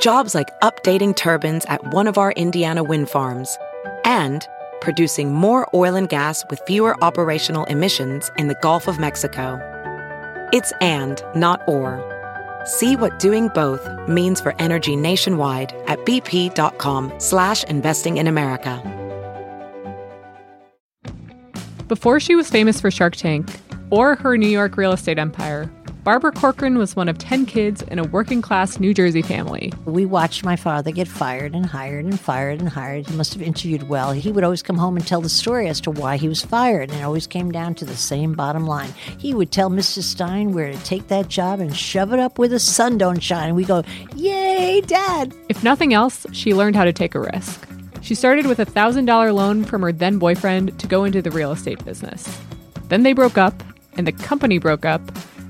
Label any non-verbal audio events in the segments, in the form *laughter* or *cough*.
Jobs like updating turbines at one of our Indiana wind farms and producing more oil and gas with fewer operational emissions in the Gulf of Mexico. It's and, not or. See what doing both means for energy nationwide at bp.com slash investing in America. Before she was famous for Shark Tank or her New York real estate empire, Barbara Corcoran was one of 10 kids in a working class New Jersey family. We watched my father get fired and hired and fired and hired. He must have interviewed well. He would always come home and tell the story as to why he was fired, and it always came down to the same bottom line. He would tell Mr. Stein where to take that job and shove it up where the sun don't shine. And we go, Yay, Dad! If nothing else, she learned how to take a risk. She started with a $1,000 loan from her then boyfriend to go into the real estate business. Then they broke up, and the company broke up,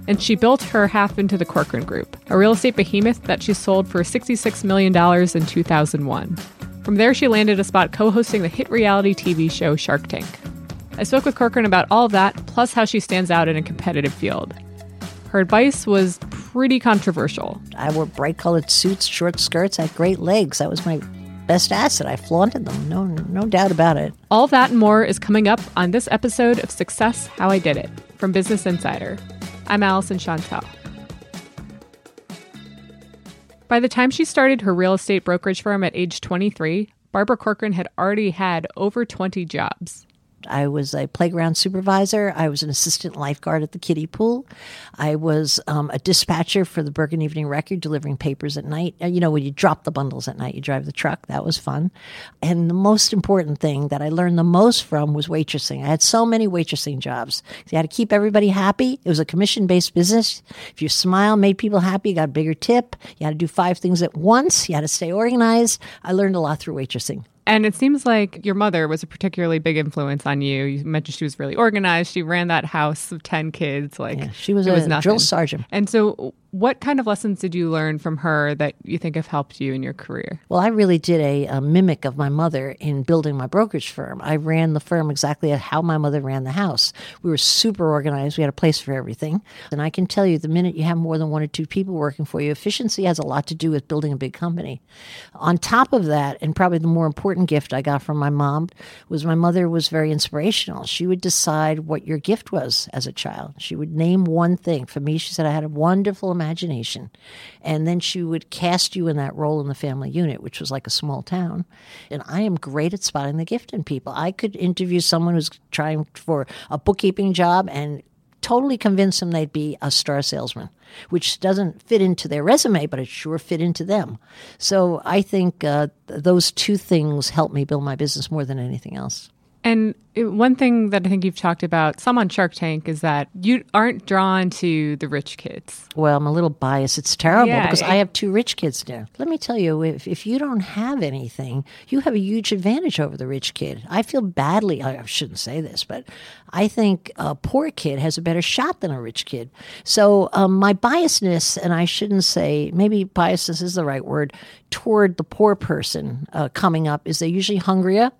and she built her half into the Corcoran Group, a real estate behemoth that she sold for $66 million in 2001. From there, she landed a spot co hosting the hit reality TV show Shark Tank. I spoke with Corcoran about all of that, plus how she stands out in a competitive field. Her advice was pretty controversial. I wore bright colored suits, short skirts, I had great legs. That was my best asset. I flaunted them, no, no doubt about it. All that and more is coming up on this episode of Success How I Did It from Business Insider. I'm Alyson Shontell. By the time she started her real estate brokerage firm at age 23, Barbara Corcoran had already had over 20 jobs. I was a playground supervisor. I was an assistant lifeguard at the kiddie pool. I was um, a dispatcher for the Bergen Evening Record, delivering papers at night. Uh, you know, when you drop the bundles at night, you drive the truck. That was fun. And the most important thing that I learned the most from was waitressing. I had so many waitressing jobs. You had to keep everybody happy. It was a commission based business. If your smile made people happy, you got a bigger tip. You had to do five things at once. You had to stay organized. I learned a lot through waitressing. And it seems like your mother was a particularly big influence on you. You mentioned she was really organized. She ran that house of 10 kids. Like yeah, she was a was drill sergeant. And so what kind of lessons did you learn from her that you think have helped you in your career? Well, I really did a, a mimic of my mother in building my brokerage firm. I ran the firm exactly how my mother ran the house. We were super organized. We had a place for everything. And I can tell you, the minute you have more than one or two people working for you, efficiency has a lot to do with building a big company. On top of that, and probably the more important gift I got from my mom was my mother was very inspirational. She would decide what your gift was as a child. She would name one thing. For me, she said I had a wonderful imagination. And then she would cast you in that role in the family unit, which was like a small town. And I am great at spotting the gift in people. I could interview someone who's trying for a bookkeeping job and totally convince them they'd be a star salesman, which doesn't fit into their resume, but it sure fit into them. So I think uh, those two things helped me build my business more than anything else. And one thing that I think you've talked about some on Shark Tank is that you aren't drawn to the rich kids. Well, I'm a little biased. It's terrible yeah, because it, I have two rich kids now. Let me tell you, if, if you don't have anything, you have a huge advantage over the rich kid. I feel badly, I shouldn't say this, but I think a poor kid has a better shot than a rich kid. So um, my biasness, and I shouldn't say, maybe biasness is the right word, toward the poor person uh, coming up is they're usually hungrier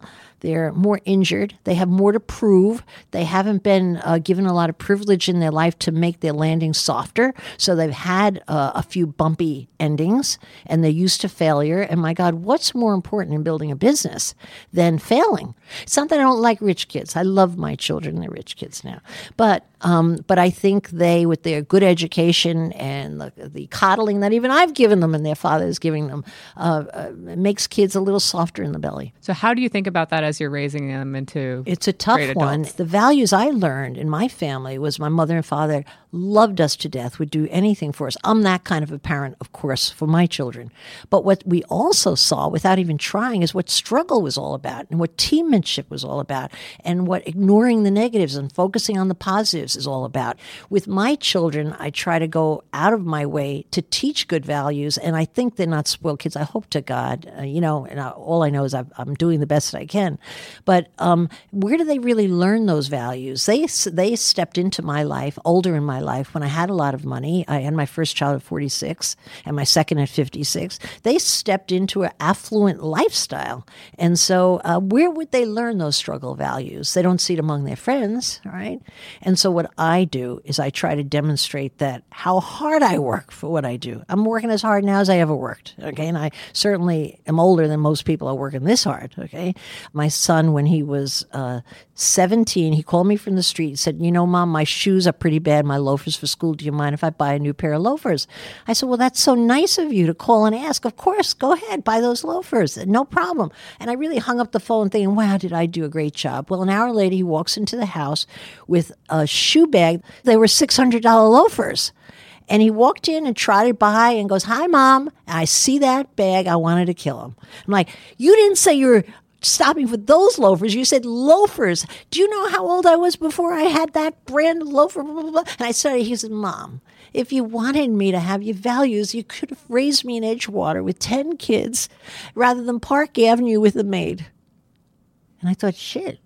they're more injured. They have more to prove. They haven't been uh, given a lot of privilege in their life to make their landing softer. So they've had uh, a few bumpy endings and they're used to failure. And my God, what's more important in building a business than failing? It's not that I don't like rich kids. I love my children. They're rich kids now. But um, but I think they, with their good education and the, the, coddling that even I've given them and their father is giving them, uh, uh, makes kids a little softer in the belly. So, how do you think about that as you're raising them into? It's a tough one. The values I learned in my family was my mother and father loved us to death, would do anything for us. I'm that kind of a parent, of course, for my children. But what we also saw without even trying is what struggle was all about and what teammanship was all about and what ignoring the negatives and focusing on the positives is all about. With my children, I try to go out of my way to teach good values. And I think they're not spoiled kids. I hope to God, uh, you know, and I, all I know is i am doing the best I can. But um, where do they really learn those values? They, they stepped into my life, older in my life, when I had a lot of money. I had my first child at 46 and my second at 56. They stepped into an affluent lifestyle. And so, uh, where would they learn those struggle values? They don't see it among their friends, right? And so, what I do is I try to demonstrate that how hard I work for what I do. I'm working as hard now as I ever worked, okay? And I certainly am older than most people are working this hard, okay? My son, when he was uh, 17, he called me from the street and said, You know, mom, my shoes are pretty bad, my loafers for school. Do you mind if I buy a new pair of loafers? I said, Well, that's so nice of you to call and ask. Of course, go ahead, buy those loafers. No problem. And I really hung up the phone thinking, Wow, did I do a great job? Well, an hour later, he walks into the house with a shoe bag. They were $600 loafers. And he walked in and trotted by and goes, Hi, mom. And I see that bag. I wanted to kill him. I'm like, You didn't say you were stopping for those loafers. You said loafers. Do you know how old I was before I had that brand loafer? Blah, blah, blah. And I started, he said, Mom, if you wanted me to have your values, you could have raised me in Edgewater with 10 kids rather than Park Avenue with a maid. And I thought, shit,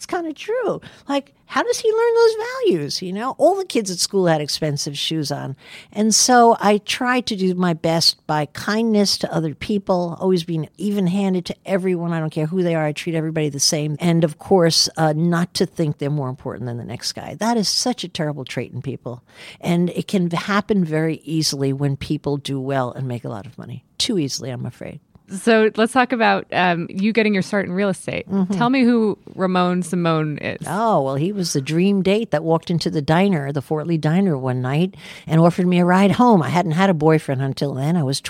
that's kind of true. Like, how does he learn those values? You know, all the kids at school had expensive shoes on. And so I try to do my best by kindness to other people, always being even handed to everyone. I don't care who they are. I treat everybody the same. And of course, uh, not to think they're more important than the next guy. That is such a terrible trait in people. And it can happen very easily when people do well and make a lot of money. Too easily, I'm afraid. So let's talk about um, you getting your start in real estate. Mm-hmm. Tell me who Ramon Simone is. Oh, well, he was the dream date that walked into the diner, the Fort Lee Diner, one night and offered me a ride home. I hadn't had a boyfriend until then. I was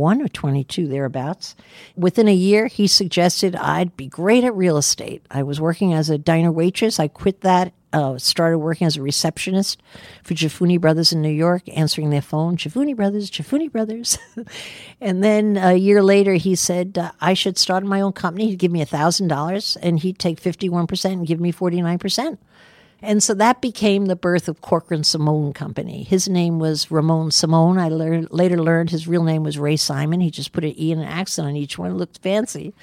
21 or 22, thereabouts. Within a year, he suggested I'd be great at real estate. I was working as a diner waitress. I quit that uh, started working as a receptionist for Giffuni Brothers in New York, answering their phone, Giffuni Brothers, Giffuni Brothers. *laughs* and then a year later, he said, uh, I should start my own company. He'd give me $1,000 and he'd take 51% and give me 49%. And so that became the birth of Corcoran Simone Company. His name was Ramon Simone. I lear- later learned his real name was Ray Simon. He just put an E and an accent on each one. It looked fancy.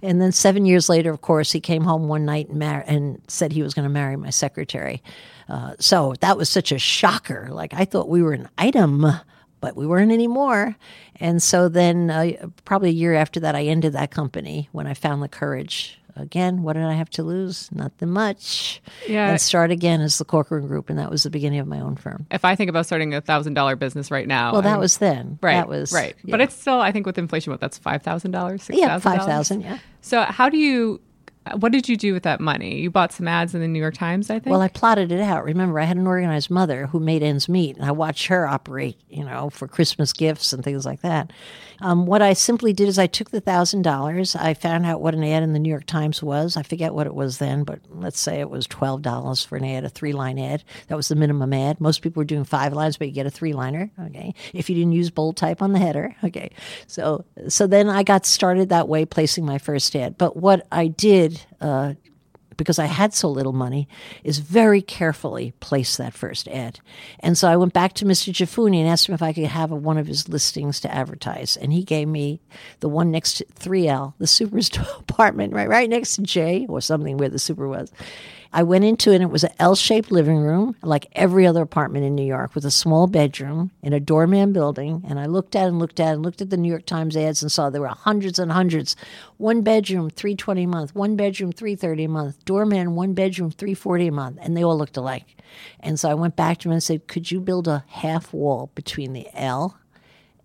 And then seven years later, of course, he came home one night and, mar- and said he was going to marry my secretary. Uh, so that was such a shocker. Like I thought we were an item but we weren't anymore. And so then, uh, probably a year after that, I ended that company when I found the courage again, what did I have to lose? Nothing much. Yeah. And start again as the Corcoran Group. And that was the beginning of my own firm. If I think about starting a thousand dollar business right now. Well, that I'm, was then. Right. That was. Right. Yeah. But it's still, I think with inflation, what that's $5,000? Yeah, 5000 yeah. So how do you what did you do with that money? You bought some ads in the New York Times, I think. Well, I plotted it out. Remember, I had an organized mother who made ends meet, and I watched her operate, you know, for Christmas gifts and things like that. Um, what I simply did is I took the thousand dollars. I found out what an ad in the New York Times was. I forget what it was then, but let's say it was twelve dollars for an ad, a three line ad. That was the minimum ad. Most people were doing five lines, but you get a three liner. Okay, if you didn't use bold type on the header. Okay, so so then I got started that way, placing my first ad. But what I did. Uh, because I had so little money, is very carefully place that first ad. And so I went back to Mr. Giffuni and asked him if I could have one of his listings to advertise. And he gave me the one next to 3L, the super's *laughs* apartment, right, right next to J or something where the super was. I went into it and it was an L shaped living room, like every other apartment in New York, with a small bedroom in a doorman building. And I looked at and looked at and looked at the New York Times ads and saw there were hundreds and hundreds. One bedroom, 320 a month, one bedroom, 330 a month, doorman, one bedroom, 340 a month. And they all looked alike. And so I went back to him and said, Could you build a half wall between the L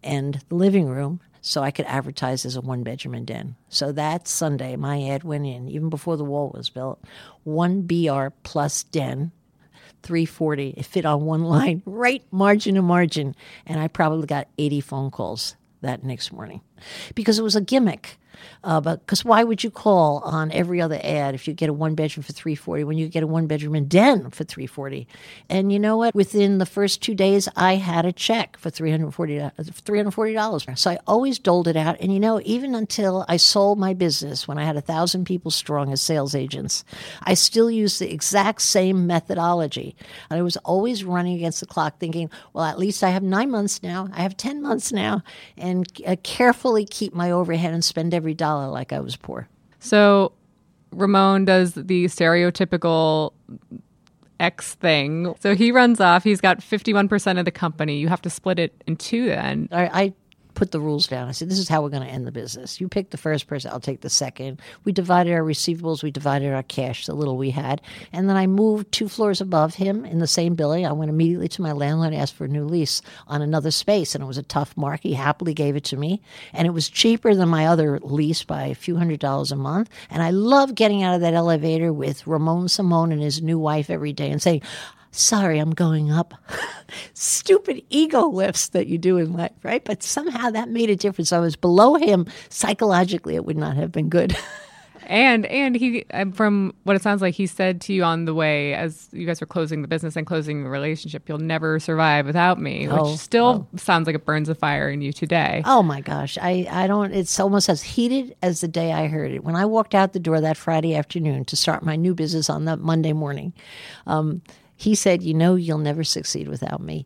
and the living room so I could advertise as a one bedroom and den. So that Sunday, my ad went in, even before the wall was built. One BR plus den, 340. It fit on one line, *laughs* right margin to margin. And I probably got 80 phone calls that next morning because it was a gimmick. Uh, but because why would you call on every other ad if you get a one bedroom for 340 when you get a one bedroom in den for 340? And you know what? Within the first two days, I had a check for $340. $340. So I always doled it out. And you know, even until I sold my business when I had a thousand people strong as sales agents, I still used the exact same methodology. And I was always running against the clock thinking, well, at least I have nine months now, I have 10 months now, and uh, carefully keep my overhead and spend every dollar like I was poor. So Ramon does the stereotypical X thing. So he runs off. He's got 51% of the company. You have to split it in two then. I, I put the rules down. I said, this is how we're going to end the business. You pick the first person, I'll take the second. We divided our receivables, we divided our cash, the little we had. And then I moved two floors above him in the same building. I went immediately to my landlord, and asked for a new lease on another space. And it was a tough mark. He happily gave it to me. And it was cheaper than my other lease by a few hundred dollars a month. And I love getting out of that elevator with Ramon Simone and his new wife every day and saying, sorry, I'm going up. *laughs* Stupid ego lifts that you do in life, right? But somehow that made a difference. I was below him psychologically. It would not have been good. *laughs* and and he, from what it sounds like, he said to you on the way as you guys were closing the business and closing the relationship, "You'll never survive without me," which oh, still oh. sounds like it burns a fire in you today. Oh my gosh, I I don't. It's almost as heated as the day I heard it. When I walked out the door that Friday afternoon to start my new business on that Monday morning. Um, he said, You know, you'll never succeed without me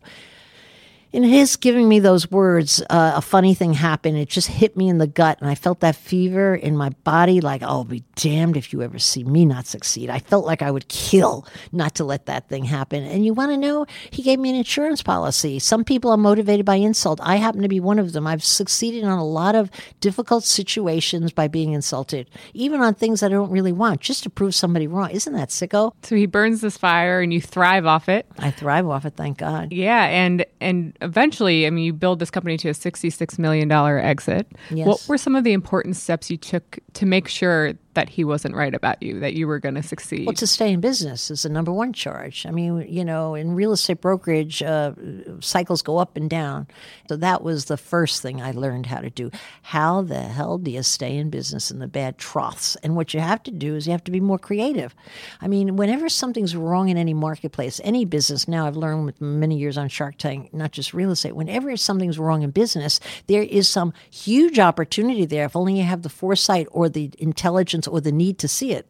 in his giving me those words, uh, a funny thing happened. It just hit me in the gut, and I felt that fever in my body like, I'll be damned if you ever see me not succeed. I felt like I would kill not to let that thing happen. And you want to know, he gave me an insurance policy. Some people are motivated by insult. I happen to be one of them. I've succeeded on a lot of difficult situations by being insulted, even on things I don't really want, just to prove somebody wrong. Isn't that sicko? So he burns this fire, and you thrive off it. I thrive off it, thank God. Yeah, and and eventually, I mean, you build this company to a $66 million exit. Yes. What were some of the important steps you took to make sure that he wasn't right about you, that you were going to succeed? Well, to stay in business is the number one charge. I mean, you know, in real estate brokerage, uh, cycles go up and down. So that was the first thing I learned how to do. How the hell do you stay in business in the bad troughs? And what you have to do is you have to be more creative. I mean, whenever something's wrong in any marketplace, any business, now I've learned with many years on Shark Tank, not just real estate, whenever something's wrong in business, there is some huge opportunity there if only you have the foresight or the intelligence or the need to see it.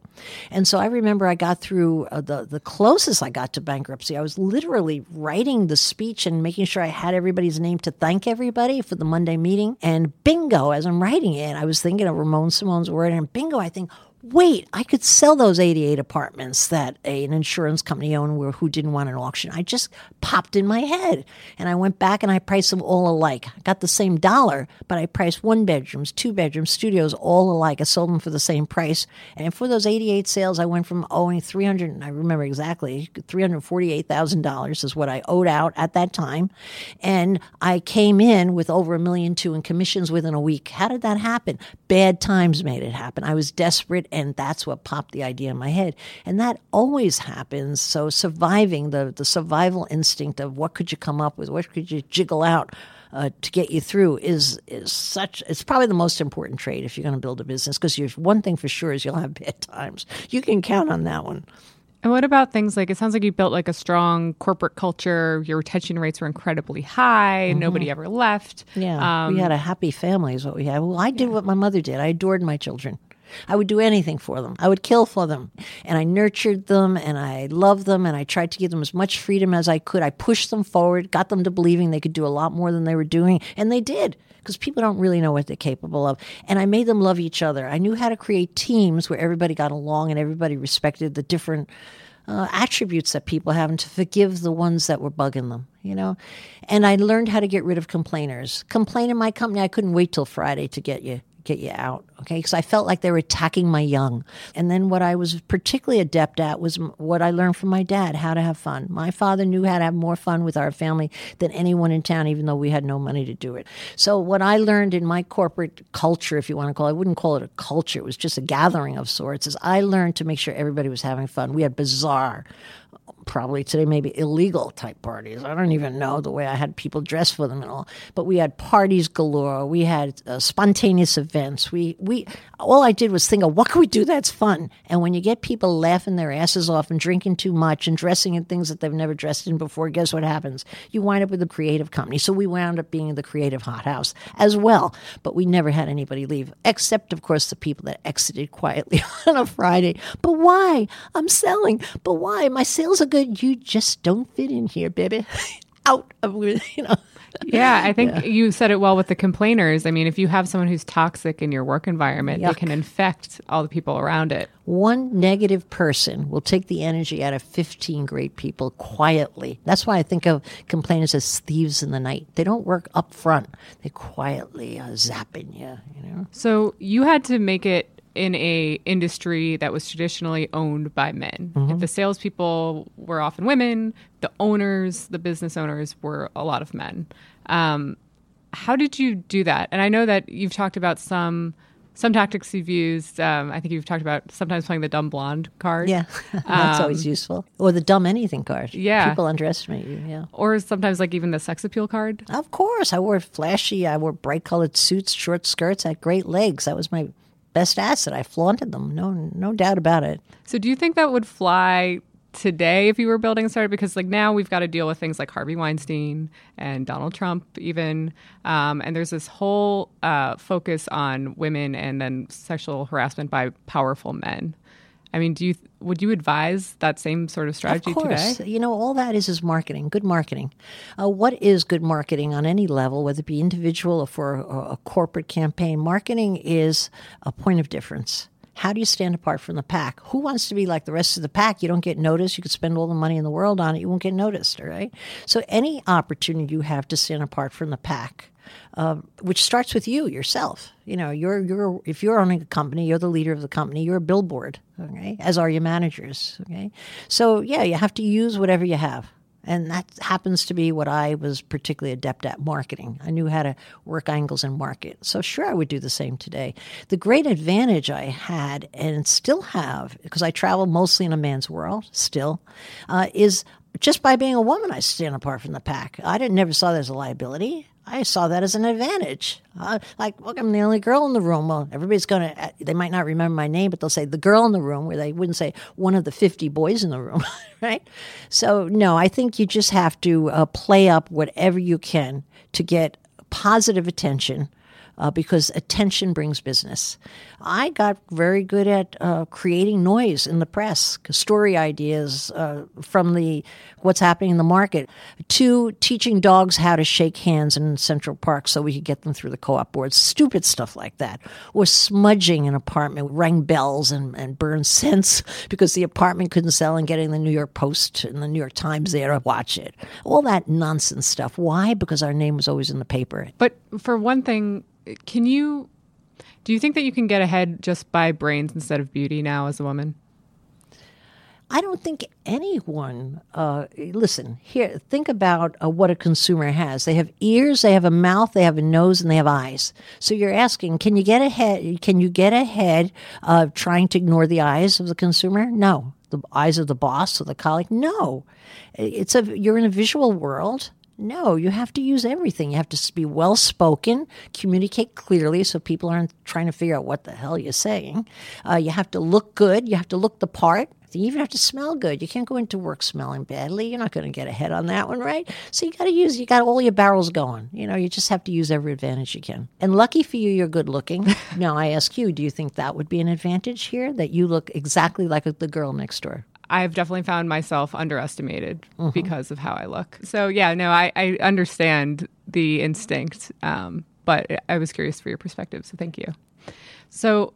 And so I remember I got through uh, the the closest I got to bankruptcy. I was literally writing the speech and making sure I had everybody's name to thank everybody for the Monday meeting. And bingo, as I'm writing it, I was thinking of Ramon Simone's word, and bingo, I think, wait, I could sell those 88 apartments that a, an insurance company owned who didn't want an auction. I just popped in my head. And I went back and I priced them all alike. I got the same dollar, but I priced one bedrooms, two bedrooms, studios all alike. I sold them for the same price. And for those 88 sales, I went from owing 300, I remember exactly, $348,000 is what I owed out at that time. And I came in with over a million two in commissions within a week. How did that happen? Bad times made it happen. I was desperate and that's what popped the idea in my head. And that always happens. So surviving the the survival instinct of what could you come up with, what could you jiggle out. Uh, to get you through is is such it's probably the most important trait if you're going to build a business because one thing for sure is you'll have bad times you can count on that one and what about things like it sounds like you built like a strong corporate culture. Your retention rates were incredibly high. Mm-hmm. Nobody ever left. Yeah, um, we had a happy family, is what we had. Well, I did yeah. what my mother did. I adored my children. I would do anything for them. I would kill for them. And I nurtured them and I loved them and I tried to give them as much freedom as I could. I pushed them forward, got them to believing they could do a lot more than they were doing. And they did because people don't really know what they're capable of. And I made them love each other. I knew how to create teams where everybody got along and everybody respected the different uh, attributes that people have and to forgive the ones that were bugging them, you know. And I learned how to get rid of complainers. Complain in my company, I couldn't wait till Friday to get you get you out. Okay. Because I felt like they were attacking my young. And then what I was particularly adept at was what I learned from my dad how to have fun. My father knew how to have more fun with our family than anyone in town, even though we had no money to do it. So, what I learned in my corporate culture, if you want to call it, I wouldn't call it a culture, it was just a gathering of sorts, is I learned to make sure everybody was having fun. We had bizarre probably today maybe illegal type parties. I don't even know the way I had people dress for them and all. But we had parties galore. We had uh, spontaneous events. We we we all I did was think of what can we do that's fun. And when you get people laughing their asses off and drinking too much and dressing in things that they've never dressed in before, guess what happens? You wind up with a creative company. So we wound up being the creative hothouse as well. But we never had anybody leave, except of course the people that exited quietly *laughs* on a Friday. But why? I'm selling. But why? My sales are good. You just don't fit in here, baby. *laughs* Out of you know yeah, I think yeah. you said it well with the complainers. I mean, if you have someone who's toxic in your work environment, Yuck. they can infect all the people around it. One negative person will take the energy out of 15 great people quietly. That's why I think of complainers as thieves in the night. They don't work up front, they quietly uh, zapping you, you know? So you had to make it in a industry that was traditionally owned by men. Mm-hmm. The salespeople were often women. The owners, the business owners, were a lot of men. Um, how did you do that? And I know that you've talked about some some tactics you've used. Um, I think you've talked about sometimes playing the dumb blonde card. Yeah, *laughs* that's um, always useful. Or the dumb anything card. Yeah, people underestimate you. Yeah. Or sometimes like even the sex appeal card. Of course, I wore flashy. I wore bright colored suits, short skirts, I had great legs. That was my best asset. I flaunted them. No, no doubt about it. So, do you think that would fly today if you were building a startup? Because like now we've got to deal with things like Harvey Weinstein and Donald Trump, even, um, and there's this whole uh, focus on women and then sexual harassment by powerful men. I mean, do you would you advise that same sort of strategy of course. today? You know, all that is is marketing, good marketing. Uh, what is good marketing on any level, whether it be individual or for a, a corporate campaign? Marketing is a point of difference. How do you stand apart from the pack? Who wants to be like the rest of the pack? You don't get noticed. You could spend all the money in the world on it. You won't get noticed, all right? So, any opportunity you have to stand apart from the pack, uh, which starts with you yourself. You know, you're you're if you're owning a company, you're the leader of the company. You're a billboard, okay? As are your managers, okay? So yeah, you have to use whatever you have. And that happens to be what I was particularly adept at marketing. I knew how to work angles and market. So, sure, I would do the same today. The great advantage I had and still have, because I travel mostly in a man's world still, uh, is just by being a woman, I stand apart from the pack. I didn't never saw that as a liability. I saw that as an advantage. Uh, like, look, I'm the only girl in the room. Well, everybody's going to, uh, they might not remember my name, but they'll say the girl in the room, where they wouldn't say one of the 50 boys in the room, *laughs* right? So, no, I think you just have to uh, play up whatever you can to get positive attention uh, because attention brings business. I got very good at uh, creating noise in the press, story ideas uh, from the what's happening in the market, to teaching dogs how to shake hands in Central Park so we could get them through the co-op boards. Stupid stuff like that, or smudging an apartment, rang bells and, and burn scents *laughs* because the apartment couldn't sell, and getting the New York Post and the New York Times there to watch it. All that nonsense stuff. Why? Because our name was always in the paper. But for one thing can you do you think that you can get ahead just by brains instead of beauty now as a woman? I don't think anyone. Uh, listen here. Think about uh, what a consumer has. They have ears, they have a mouth, they have a nose, and they have eyes. So you're asking, can you get ahead? Can you get ahead of trying to ignore the eyes of the consumer? No. The eyes of the boss or the colleague? No. It's a. You're in a visual world. No, you have to use everything. You have to be well spoken, communicate clearly so people aren't trying to figure out what the hell you're saying. Uh, you have to look good. You have to look the part. You even have to smell good. You can't go into work smelling badly. You're not going to get ahead on that one, right? So you got to use, you got all your barrels going. You know, you just have to use every advantage you can. And lucky for you, you're good looking. *laughs* now, I ask you, do you think that would be an advantage here that you look exactly like the girl next door? I've definitely found myself underestimated mm-hmm. because of how I look. So yeah, no, I, I understand the instinct, um, but I was curious for your perspective. So thank you. So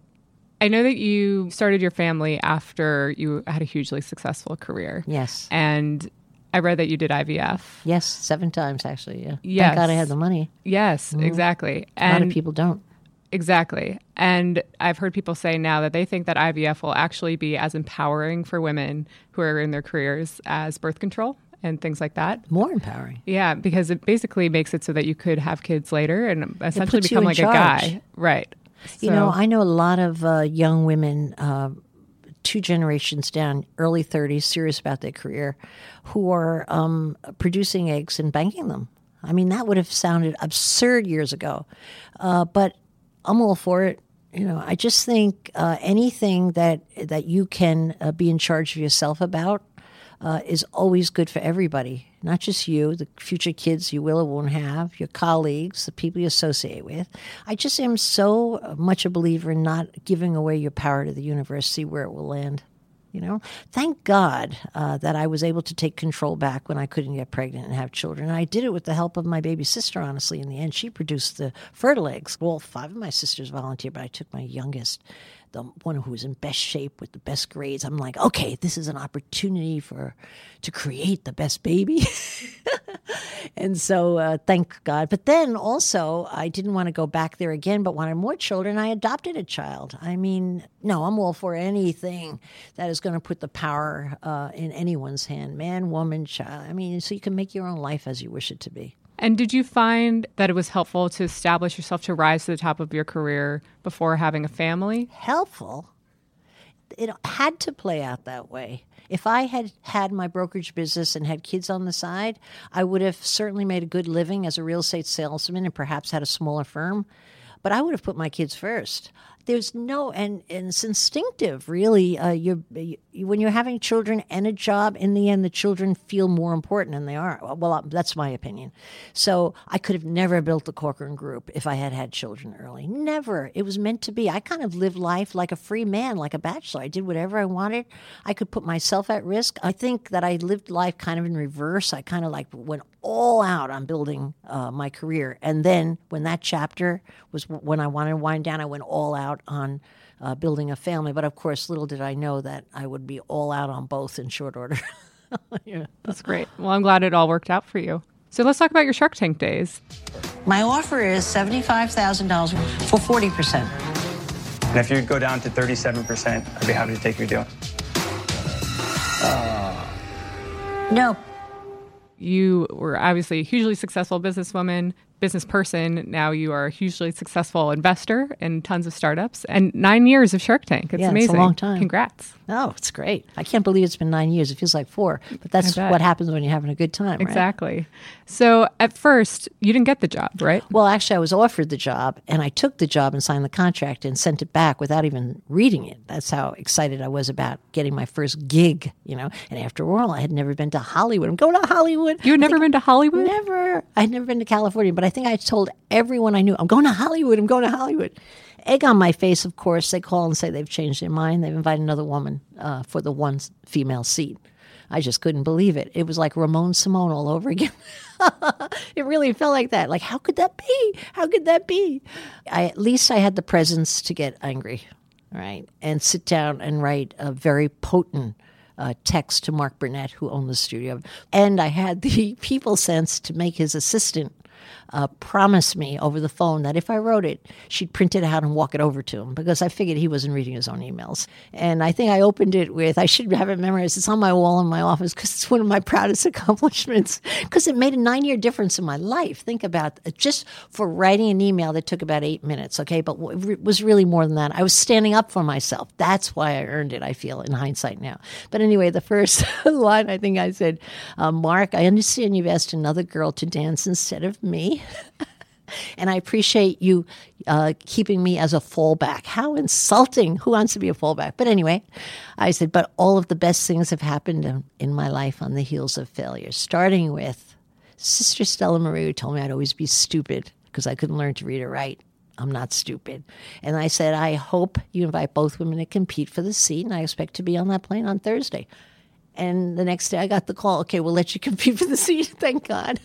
I know that you started your family after you had a hugely successful career. Yes. And I read that you did IVF. Yes, seven times actually. Yeah. Yes. Thank God I had the money. Yes, mm. exactly. And a lot of people don't. Exactly. And I've heard people say now that they think that IVF will actually be as empowering for women who are in their careers as birth control and things like that. More empowering. Yeah, because it basically makes it so that you could have kids later and essentially become like charge. a guy. Right. You know, I know a lot of uh, young women, uh, two generations down, early 30s, serious about their career, who are um, producing eggs and banking them. I mean, that would have sounded absurd years ago. Uh, but I'm all for it. You know, I just think uh, anything that that you can uh, be in charge of yourself about uh, is always good for everybody, not just you, the future kids you will or won't have, your colleagues, the people you associate with. I just am so much a believer in not giving away your power to the universe, see where it will land. You know, thank God uh, that I was able to take control back when I couldn't get pregnant and have children. And I did it with the help of my baby sister, honestly. In the end, she produced the fertile eggs. Well, five of my sisters volunteered, but I took my youngest the one who was in best shape with the best grades. I'm like, okay, this is an opportunity for to create the best baby. *laughs* and so, uh, thank God. But then also, I didn't want to go back there again, but wanted more children. I adopted a child. I mean, no, I'm all for anything that is going to put the power uh, in anyone's hand, man, woman, child. I mean, so you can make your own life as you wish it to be. And did you find that it was helpful to establish yourself to rise to the top of your career before having a family? Helpful? It had to play out that way. If I had had my brokerage business and had kids on the side, I would have certainly made a good living as a real estate salesman and perhaps had a smaller firm. But I would have put my kids first there's no and, and it's instinctive really. Uh, you're you, when you're having children and a job in the end the children feel more important than they are. Well uh, that's my opinion. So i could have never built the corcoran group if i had had children early. Never. It was meant to be. I kind of lived life like a free man like a bachelor. I did whatever i wanted. I could put myself at risk. I think that i lived life kind of in reverse. I kind of like went all out on building uh, my career. And then when that chapter was when i wanted to wind down i went all out out on uh, building a family. But of course, little did I know that I would be all out on both in short order. *laughs* yeah. That's great. Well, I'm glad it all worked out for you. So let's talk about your Shark Tank days. My offer is $75,000 for 40%. And if you go down to 37%, I'd be happy to take your deal. Uh, no. You were obviously a hugely successful businesswoman, business person. Now you are a hugely successful investor in tons of startups and nine years of Shark Tank. It's yeah, amazing. It's a long time. Congrats. Oh, it's great. I can't believe it's been nine years. It feels like four, but that's what happens when you're having a good time. Right? Exactly. So at first, you didn't get the job, right? Well, actually, I was offered the job and I took the job and signed the contract and sent it back without even reading it. That's how excited I was about getting my first gig, you know. And after all, I had never been to Hollywood. I'm going to Hollywood. You had never been to Hollywood? Never. I had never been to California, but I think I told everyone I knew, I'm going to Hollywood. I'm going to Hollywood egg on my face, of course. They call and say they've changed their mind. They've invited another woman uh, for the one female seat. I just couldn't believe it. It was like Ramon Simone all over again. *laughs* it really felt like that. Like, how could that be? How could that be? I, at least I had the presence to get angry, right? And sit down and write a very potent uh, text to Mark Burnett, who owned the studio. And I had the *laughs* people sense to make his assistant uh, promised me over the phone that if I wrote it, she'd print it out and walk it over to him because I figured he wasn't reading his own emails. And I think I opened it with, I should have it memorized. It's on my wall in my office because it's one of my *laughs* proudest accomplishments because it made a nine year difference in my life. Think about it, just for writing an email that took about eight minutes, okay? But it was really more than that. I was standing up for myself. That's why I earned it, I feel, in hindsight now. But anyway, the first *laughs* line I think I said, uh, Mark, I understand you've asked another girl to dance instead of me. *laughs* and I appreciate you uh, keeping me as a fallback. How insulting! Who wants to be a fallback? But anyway, I said, but all of the best things have happened in, in my life on the heels of failure, starting with Sister Stella Marie, who told me I'd always be stupid because I couldn't learn to read or write. I'm not stupid. And I said, I hope you invite both women to compete for the seat, and I expect to be on that plane on Thursday. And the next day I got the call, okay, we'll let you *laughs* compete for the seat. Thank God.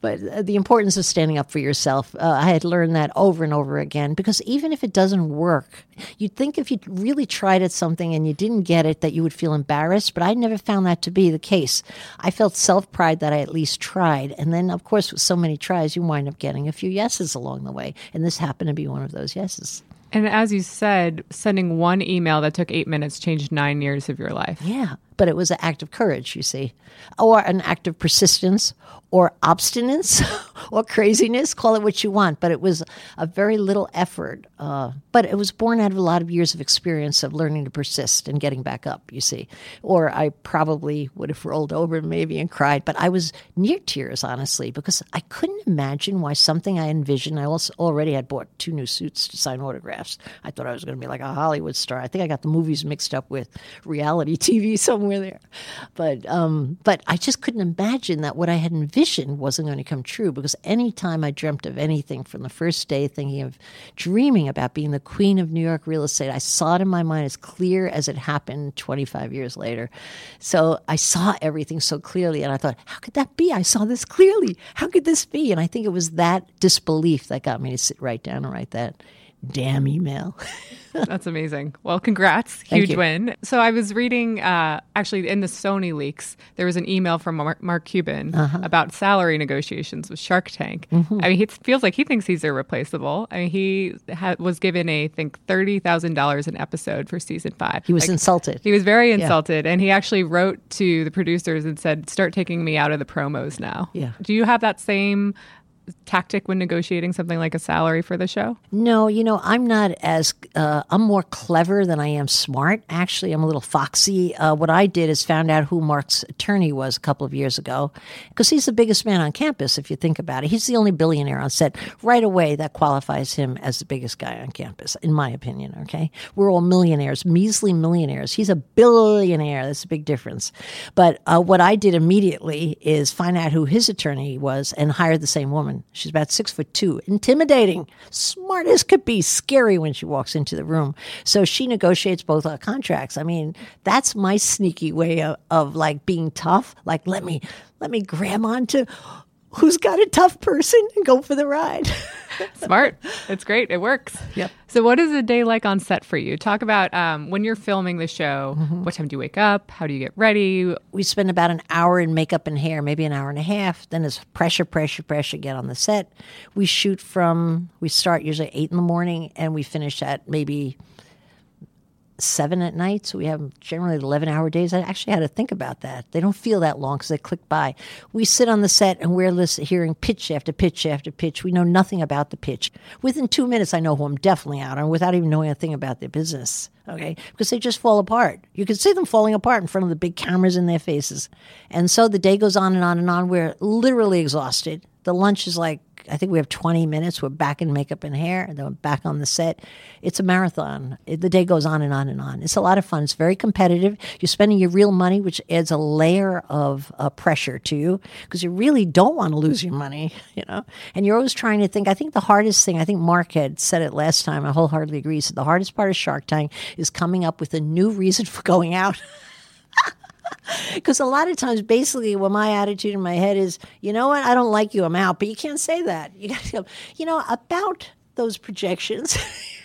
But uh, the importance of standing up for yourself, uh, I had learned that over and over again because even if it doesn't work, you'd think if you really tried at something and you didn't get it that you would feel embarrassed. But I never found that to be the case. I felt self pride that I at least tried. And then, of course, with so many tries, you wind up getting a few yeses along the way. And this happened to be one of those yeses. And as you said, sending one email that took eight minutes changed nine years of your life. Yeah but it was an act of courage, you see, or an act of persistence or obstinance *laughs* or craziness, call it what you want. But it was a very little effort. Uh, but it was born out of a lot of years of experience of learning to persist and getting back up, you see. Or I probably would have rolled over maybe and cried, but I was near tears, honestly, because I couldn't imagine why something I envisioned. I also already had bought two new suits to sign autographs. I thought I was going to be like a Hollywood star. I think I got the movies mixed up with reality *laughs* TV somewhere there. But um, but I just couldn't imagine that what I had envisioned wasn't going to come true because anytime I dreamt of anything from the first day, thinking of dreaming about being the queen of New York real estate, I saw it in my mind as clear as it happened 25 years later. So I saw everything so clearly, and I thought, how could that be? I saw this clearly. How could this be? And I think it was that disbelief that got me to sit right down and write that damn email. *laughs* That's amazing. Well, congrats. Huge win. So I was reading, uh, actually, in the Sony leaks, there was an email from Mark, Mark Cuban uh-huh. about salary negotiations with Shark Tank. Mm-hmm. I mean, he feels like he thinks he's irreplaceable. I mean, he ha- was given a, I think, $30,000 an episode for season five. He was like, insulted. He was very insulted. Yeah. And he actually wrote to the producers and said, start taking me out of the promos now. Yeah. Do you have that same tactic when negotiating something like a salary for the show? No, you know, I'm not as, uh, I'm more clever than I am smart. Actually, I'm a little foxy. Uh, what I did is found out who Mark's attorney was a couple of years ago because he's the biggest man on campus, if you think about it. He's the only billionaire on set. Right away, that qualifies him as the biggest guy on campus, in my opinion, okay? We're all millionaires, measly millionaires. He's a billionaire. That's a big difference. But uh, what I did immediately is find out who his attorney was and hire the same woman. She's about six foot two, intimidating, smart as could be, scary when she walks into the room. So she negotiates both our contracts. I mean, that's my sneaky way of, of like being tough. Like, let me let me grab onto who's got a tough person and go for the ride. *laughs* Smart. It's great. It works. Yep. So, what is a day like on set for you? Talk about um, when you're filming the show. Mm-hmm. What time do you wake up? How do you get ready? We spend about an hour in makeup and hair, maybe an hour and a half. Then it's pressure, pressure, pressure. Get on the set. We shoot from. We start usually eight in the morning, and we finish at maybe seven at night. So we have generally 11 hour days. I actually had to think about that. They don't feel that long because they click by. We sit on the set and we're listening, hearing pitch after pitch after pitch. We know nothing about the pitch. Within two minutes, I know who I'm definitely out on without even knowing a thing about their business. Okay. Because they just fall apart. You can see them falling apart in front of the big cameras in their faces. And so the day goes on and on and on. We're literally exhausted. The lunch is like I think we have 20 minutes. We're back in makeup and hair, and then we're back on the set. It's a marathon. It, the day goes on and on and on. It's a lot of fun. It's very competitive. You're spending your real money, which adds a layer of uh, pressure to you because you really don't want to lose your money, *laughs* you know. And you're always trying to think. I think the hardest thing. I think Mark had said it last time. I wholeheartedly agree. So the hardest part of Shark Tank is coming up with a new reason for going out. *laughs* *laughs* Because a lot of times, basically, what my attitude in my head is, you know what, I don't like you, I'm out. But you can't say that. You got to go, you know, about those projections. *laughs*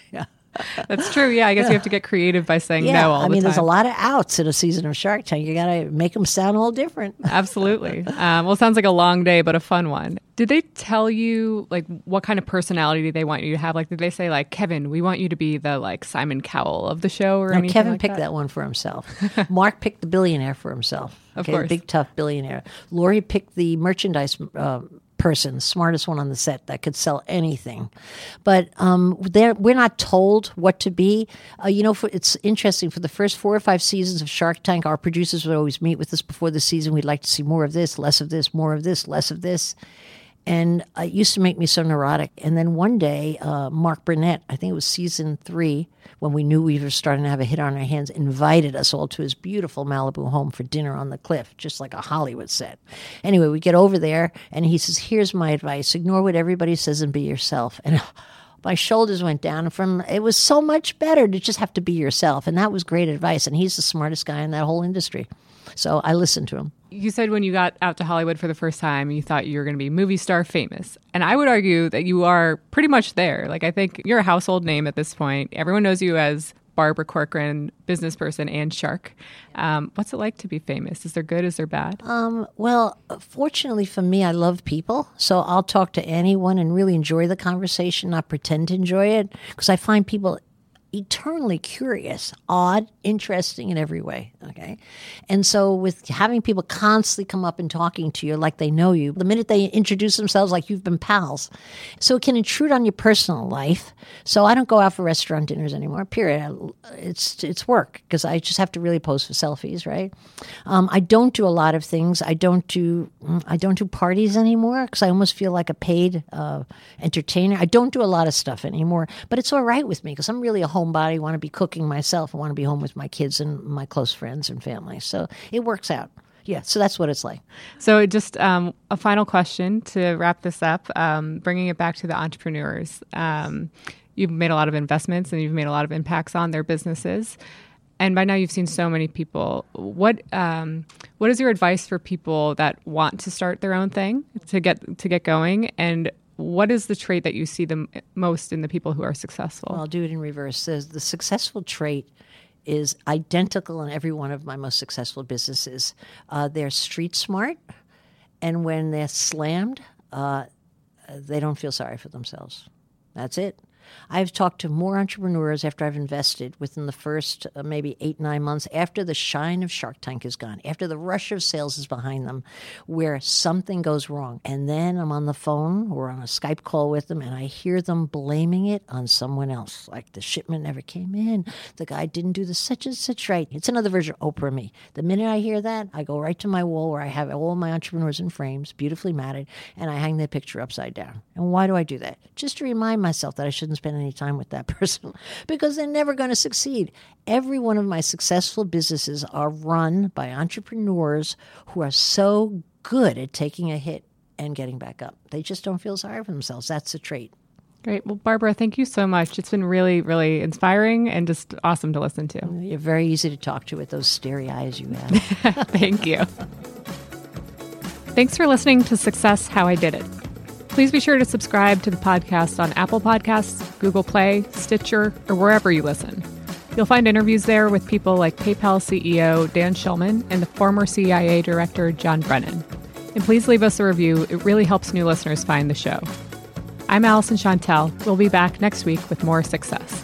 *laughs* That's true. Yeah, I guess you have to get creative by saying yeah, no all I mean, the there's a lot of outs in a season of Shark Tank. You got to make them sound a little different. *laughs* Absolutely. Um, well, it sounds like a long day, but a fun one. Did they tell you like what kind of personality they want you to have? Like, did they say like Kevin, we want you to be the like Simon Cowell of the show or no, anything? Kevin like picked that? that? one for himself. *laughs* Mark picked the billionaire for himself. Of course, big tough billionaire. Lori picked the merchandise uh, person, smartest one on the set that could sell anything. But um, we're not told what to be. Uh, you know, for, it's interesting. For the first four or five seasons of Shark Tank, our producers would always meet with us before the season. We'd like to see more of this, less of this, more of this, less of this. And it used to make me so neurotic. And then one day, uh, Mark Burnett, I think it was season three, when we knew we were starting to have a hit on our hands, invited us all to his beautiful Malibu home for dinner on the cliff, just like a Hollywood set. Anyway, we get over there, and he says, Here's my advice ignore what everybody says and be yourself. And *laughs* my shoulders went down from it was so much better to just have to be yourself. And that was great advice. And he's the smartest guy in that whole industry. So I listened to him. You said when you got out to Hollywood for the first time, you thought you were going to be movie star famous. And I would argue that you are pretty much there. Like, I think you're a household name at this point. Everyone knows you as Barbara Corcoran, business person and shark. Um, what's it like to be famous? Is there good? Is there bad? Um, well, fortunately for me, I love people. So I'll talk to anyone and really enjoy the conversation, not pretend to enjoy it. Because I find people eternally curious, odd, interesting in every way. Okay. And so, with having people constantly come up and talking to you like they know you, the minute they introduce themselves, like you've been pals, so it can intrude on your personal life. So, I don't go out for restaurant dinners anymore, period. It's, it's work because I just have to really pose for selfies, right? Um, I don't do a lot of things. I don't do, I don't do parties anymore because I almost feel like a paid uh, entertainer. I don't do a lot of stuff anymore, but it's all right with me because I'm really a homebody, want to be cooking myself, I want to be home with my kids and my close friends and family. So it works out. Yeah, so that's what it's like. So, just um, a final question to wrap this up, um, bringing it back to the entrepreneurs. Um, you've made a lot of investments and you've made a lot of impacts on their businesses. And by now, you've seen so many people. What um, what is your advice for people that want to start their own thing to get to get going? And what is the trait that you see the most in the people who are successful? Well, I'll do it in reverse. The, the successful trait is identical in every one of my most successful businesses. Uh, they're street smart, and when they're slammed, uh, they don't feel sorry for themselves. That's it. I've talked to more entrepreneurs after I've invested within the first uh, maybe eight, nine months after the shine of Shark Tank is gone, after the rush of sales is behind them, where something goes wrong. And then I'm on the phone or on a Skype call with them and I hear them blaming it on someone else. Like the shipment never came in, the guy didn't do the such and such right. It's another version of Oprah me. The minute I hear that, I go right to my wall where I have all my entrepreneurs in frames, beautifully matted, and I hang their picture upside down. And why do I do that? Just to remind myself that I shouldn't spend any time with that *laughs* person because they're never going to succeed. Every one of my successful businesses are run by entrepreneurs who are so good at taking a hit and getting back up. They just don't feel sorry for themselves. That's a trait. Great. Well, Barbara, thank you so much. It's been really, really inspiring and just awesome to listen to. You're very easy to talk to with those starry eyes you have. *laughs* thank you. Thanks for listening to Success How I Did It. Please be sure to subscribe to the podcast on Apple Podcasts, Google Play, Stitcher, or wherever you listen. You'll find interviews there with people like PayPal CEO Dan Schulman and the former CIA Director John Brennan. And please leave us a review, it really helps new listeners find the show. I'm Alyson Shontell. We'll be back next week with more success.